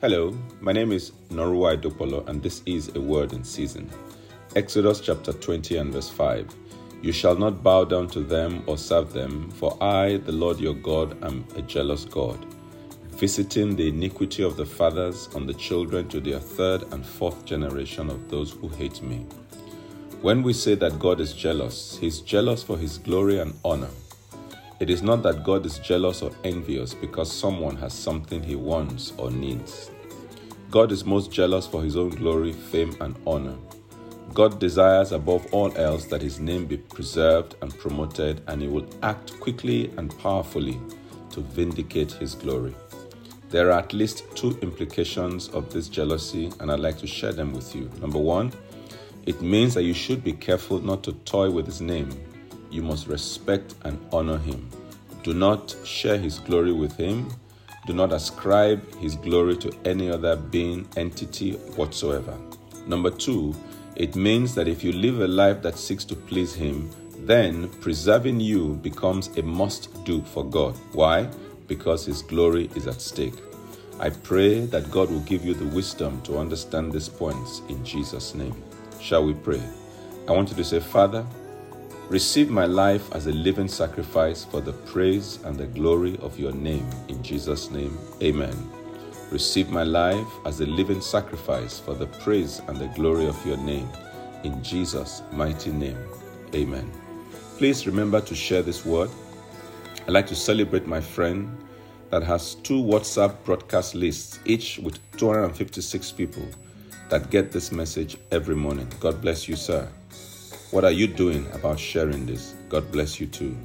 Hello, my name is Norua Idopolo, and this is a word in season. Exodus chapter 20 and verse 5. You shall not bow down to them or serve them, for I, the Lord your God, am a jealous God, visiting the iniquity of the fathers on the children to their third and fourth generation of those who hate me. When we say that God is jealous, He is jealous for His glory and honor. It is not that God is jealous or envious because someone has something He wants or needs. God is most jealous for His own glory, fame, and honor. God desires above all else that His name be preserved and promoted, and He will act quickly and powerfully to vindicate His glory. There are at least two implications of this jealousy, and I'd like to share them with you. Number one, it means that you should be careful not to toy with his name. You must respect and honor him. Do not share his glory with him. Do not ascribe his glory to any other being, entity whatsoever. Number two, it means that if you live a life that seeks to please him, then preserving you becomes a must do for God. Why? Because his glory is at stake. I pray that God will give you the wisdom to understand these points in Jesus' name. Shall we pray? I want you to say, Father, receive my life as a living sacrifice for the praise and the glory of your name. In Jesus' name, amen. Receive my life as a living sacrifice for the praise and the glory of your name. In Jesus' mighty name, amen. Please remember to share this word. I'd like to celebrate my friend that has two WhatsApp broadcast lists, each with 256 people that get this message every morning. God bless you, sir. What are you doing about sharing this? God bless you too.